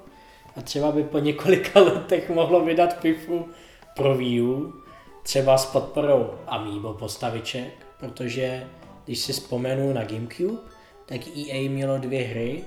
a třeba by po několika letech mohlo vydat FIFU pro Wii U, třeba s podporou Amiibo postaviček, protože když si vzpomenu na GameCube, tak EA mělo dvě hry,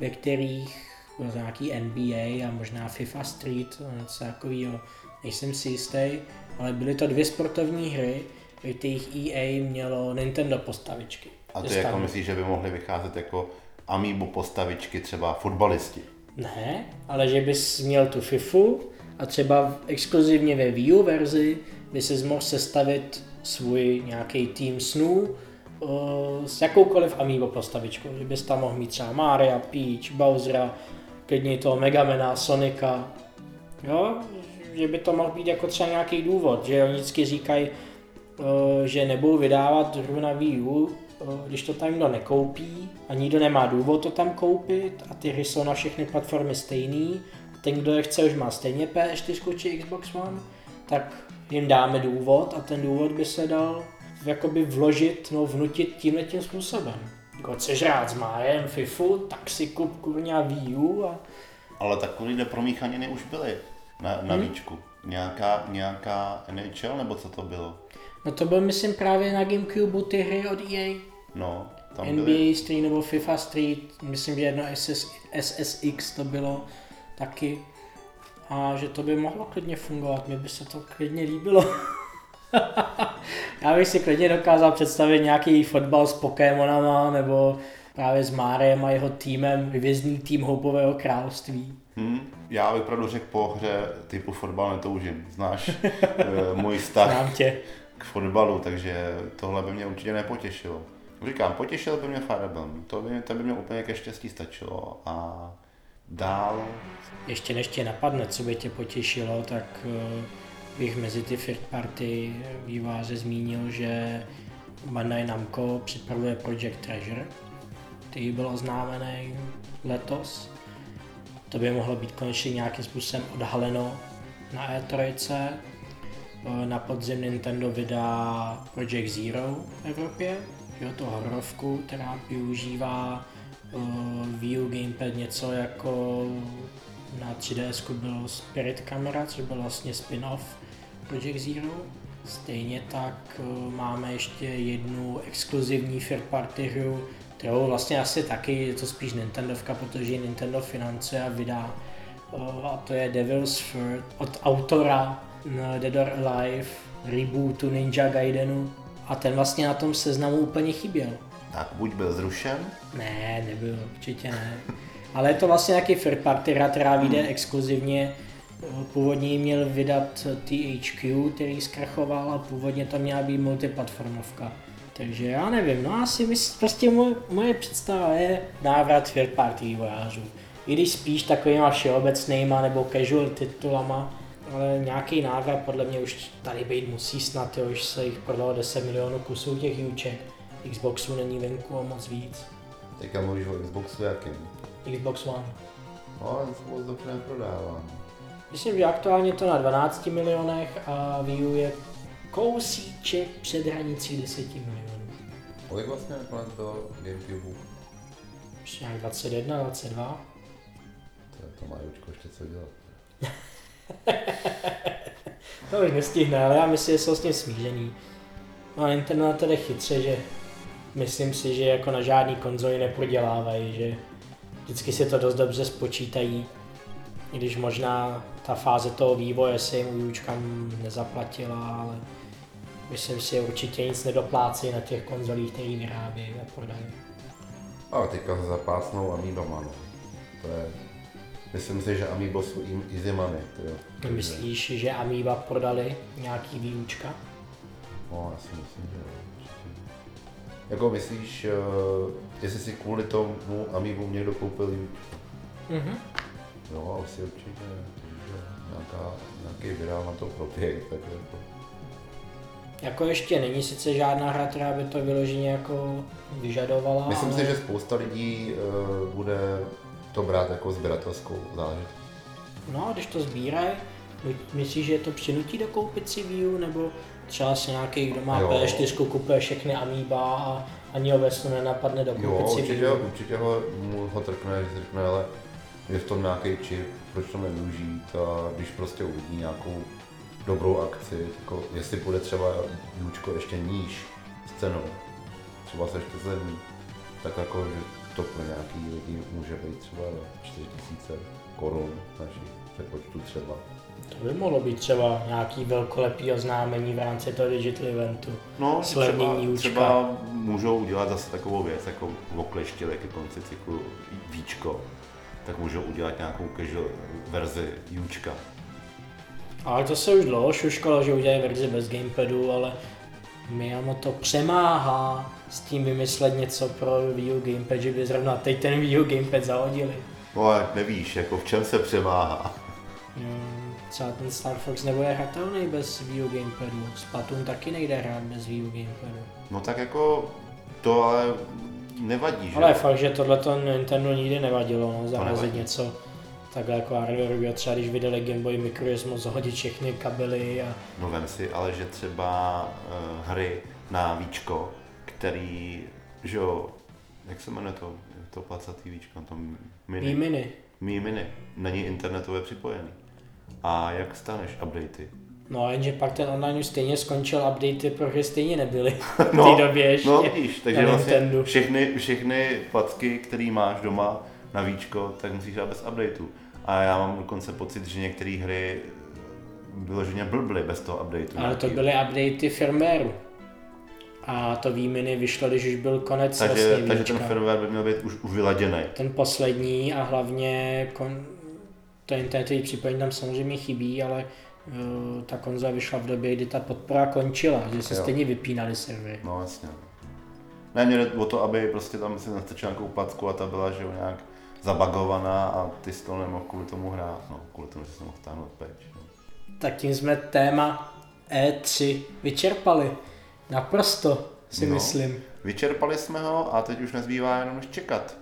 ve kterých byl nějaký NBA a možná FIFA Street, něco takového, nejsem si jistý, ale byly to dvě sportovní hry, ve kterých EA mělo Nintendo postavičky. A ty jako myslíš, že by mohly vycházet jako Amiibo postavičky třeba fotbalisti? Ne, ale že bys měl tu FIFU a třeba exkluzivně ve Wii verzi by se mohl sestavit svůj nějaký tým snů uh, s jakoukoliv Amiibo postavičkou, že bys tam mohl mít třeba Maria, Peach, Bowsera, klidně toho Megamena, Sonika, jo, že by to mohl být jako třeba nějaký důvod, že oni vždycky říkají, uh, že nebudou vydávat hru na Wii U, když to tam nikdo nekoupí a nikdo nemá důvod to tam koupit a ty hry jsou na všechny platformy stejný, a ten, kdo je chce, už má stejně PS4 či Xbox One, tak jim dáme důvod a ten důvod by se dal jakoby vložit, no vnutit tímhle tím způsobem. Jako chceš rád s Májem, FIFU, tak si kup kurňa Wii U a... Ale takovýhle promíchaniny už byly na, na hmm. Víčku. Nějaká, nějaká NHL nebo co to bylo? No to byl myslím právě na Gamecube ty hry od EA. No, tam NBA byly... Street nebo FIFA Street, myslím, že jedno SS, SSX to bylo taky. A že to by mohlo klidně fungovat, mě by se to klidně líbilo. Já bych si klidně dokázal představit nějaký fotbal s Pokémonama nebo právě s Márem a jeho týmem, hvězdný tým Houpového království. Hmm, já bych opravdu řekl po hře typu fotbal netoužím. Znáš eh, můj vztah Znám tě. k fotbalu, takže tohle by mě určitě nepotěšilo. Říkám, potěšil by mě Fire Emblem, to by, to by mě úplně ke štěstí stačilo a dál. Ještě než tě napadne, co by tě potěšilo, tak uh bych mezi ty third party výváře zmínil, že Bandai Namco připravuje Project Treasure, který byl oznámený letos. To by mohlo být konečně nějakým způsobem odhaleno na E3. Na podzim Nintendo vydá Project Zero v Evropě, jo, to hororovku, která využívá uh, Wii U Gamepad něco jako na 3DS byl Spirit Camera, což byl vlastně spin-off Project Zero. Stejně tak eh, máme ještě jednu exkluzivní third party hru, kterou vlastně asi taky je to spíš Nintendovka, protože Nintendo financuje a vydá. Eh, a to je Devil's Third od autora eh, Dead or Alive, rebootu Ninja Gaidenu. A ten vlastně na tom seznamu úplně chyběl. Tak buď byl zrušen? Ne, nebyl, určitě ne. Ale je to vlastně nějaký third party hra, která vyjde hmm. exkluzivně Původně měl vydat THQ, který zkrachoval a původně tam měla být multiplatformovka. Takže já nevím, no asi myslím, prostě moje, moje představa je návrat third party vývojářů. I když spíš takovýma všeobecnýma nebo casual titulama, ale nějaký návrat podle mě už tady být musí snad, jo, už se jich prodalo 10 milionů kusů těch juček. Xboxu není venku a moc víc. Teďka mluvíš o Xboxu jakým? Xbox One. No, ale to moc dobře neprodává. Myslím, že aktuálně to na 12 milionech a Wii U je kousíček před hranicí 10 milionů. Kolik vlastně nakonec bylo Gamecube? Už nějak 21, 22. To, to má ještě co dělat. To už nestihne, ale já myslím, že jsou s tím smířený. No a Nintendo to chytře, že myslím si, že jako na žádný konzoli neprodělávají, že vždycky si to dost dobře spočítají, i když možná ta fáze toho vývoje se jim výučkám nezaplatila, ale myslím si, že určitě nic nedoplácí na těch konzolích, které vyrábějí a prodají. Ale teďka se zapásnou Amiibama, no. To je... Myslím si, že Amiibo jsou jim easy money, tyjo. Takže- Myslíš, že Amiiba prodali nějaký výučka? No, já si myslím, že jo. Jako myslíš, uh, jestli si kvůli tomu Amiibu někdo koupil Jučku? Mhm. Jo, asi určitě. Nějaká, nějaký vydal na to proběh, tak jako... Jako ještě není sice žádná hra, která by to vyloženě jako vyžadovala, Myslím ale... si, že spousta lidí uh, bude to brát jako sběratelskou záležitost. No a když to sbírají, my- myslíš, že je to přinutí dokoupit si Wii U, nebo třeba si nějaký, kdo má Jo. P4, kupuje všechny Amiiba a ani ho ve snu nenapadne dokoupit Jo, si určitě, Wii určitě ho, mu ho trkne, že si řekne, ale je v tom nějaký čip, proč to nevyužít a když prostě uvidí nějakou dobrou akci, jako jestli bude třeba Jučko ještě níž s cenou, třeba se ještě zlevní, tak jako, že to pro nějaký lidi může být třeba 4000 korun našich přepočtu třeba. To by mohlo být třeba nějaký velkolepý oznámení v rámci toho digital eventu. No, Slevnění třeba, třeba můžou udělat zase takovou věc, jako okleštili ke konci cyklu víčko, tak můžou udělat nějakou casual verzi Jůčka. Ale to se už dlouho šuškalo, že udělají verzi bez gamepadu, ale Miyamoto to přemáhá s tím vymyslet něco pro Wii U gamepad, že by zrovna teď ten Wii U gamepad zahodili. No ale nevíš, jako v čem se přemáhá. Hmm, třeba ten Star Fox nebude hratelný bez Wii U gamepadu. Splatoon taky nejde hrát bez Wii U gamepadu. No tak jako to ale nevadí, že? Ale je fakt, že tohle to Nintendo nikdy nevadilo, no, nevadí. něco takhle jako hardware, třeba když vydali Game Boy Micro, že mohl zahodit všechny kabely a No vem si, ale že třeba uh, hry na víčko, který, že jo, jak se jmenuje to, to placatý víčko, to mini. Wii Mini. Mi Mini není internetově připojený. A jak staneš updaty? No jenže pak ten online už stejně skončil, updaty pro hry stejně nebyly v té No, době ještě. No vidíš, takže vlastně Nintendo. všechny, všechny placky, které máš doma na víčko, tak musíš dát bez updateu. A já mám dokonce pocit, že některé hry vyloženě blbly bez toho updateu. Ale to byly updaty firmwareu. A to Mini vyšlo, když už byl konec takže, vlastně takže ten firmware by měl být už, už vyladěný. ten poslední a hlavně kon... to internetový připojení tam samozřejmě chybí, ale uh, ta konzola vyšla v době, kdy ta podpora končila, že se Jo. stejně vypínaly servery. No jasně. Ne, mě jde o to, aby prostě tam si nastačil nějakou placku a ta byla, že nějak zabagovaná a ty jsi to nemohl kvůli tomu hrát. No, kvůli tomu, že jsi mohl táhnout peč. No. Tak tím jsme téma E3 vyčerpali. Naprosto si No. myslím. Vyčerpali jsme ho a teď už nezbývá jenom než čekat.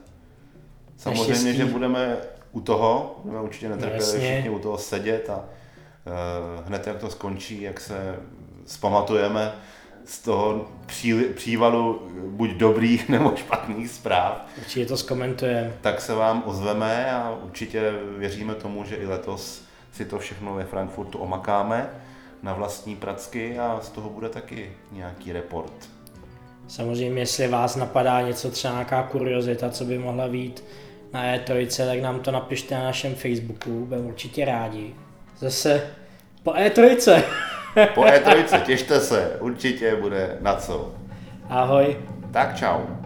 Samozřejmě, Naštěstí. že budeme u toho, budeme určitě No netrpěli jasně. všichni u toho sedět a uh, hned jak to skončí, jak se zpamatujeme z toho pří, přívalu buď dobrých nebo špatných zpráv, Určitě to zkomentujeme. tak se vám ozveme a určitě věříme tomu, že i letos si to všechno ve Frankfurtu omakáme na vlastní pracky a z toho bude taky nějaký report. Samozřejmě, jestli vás napadá něco, třeba nějaká kuriozita, co by mohla být na E3, tak nám to napište na našem Facebooku, budeme určitě rádi. Zase po E3. Po E3 těšte se, určitě bude na co. Ahoj. Tak čau.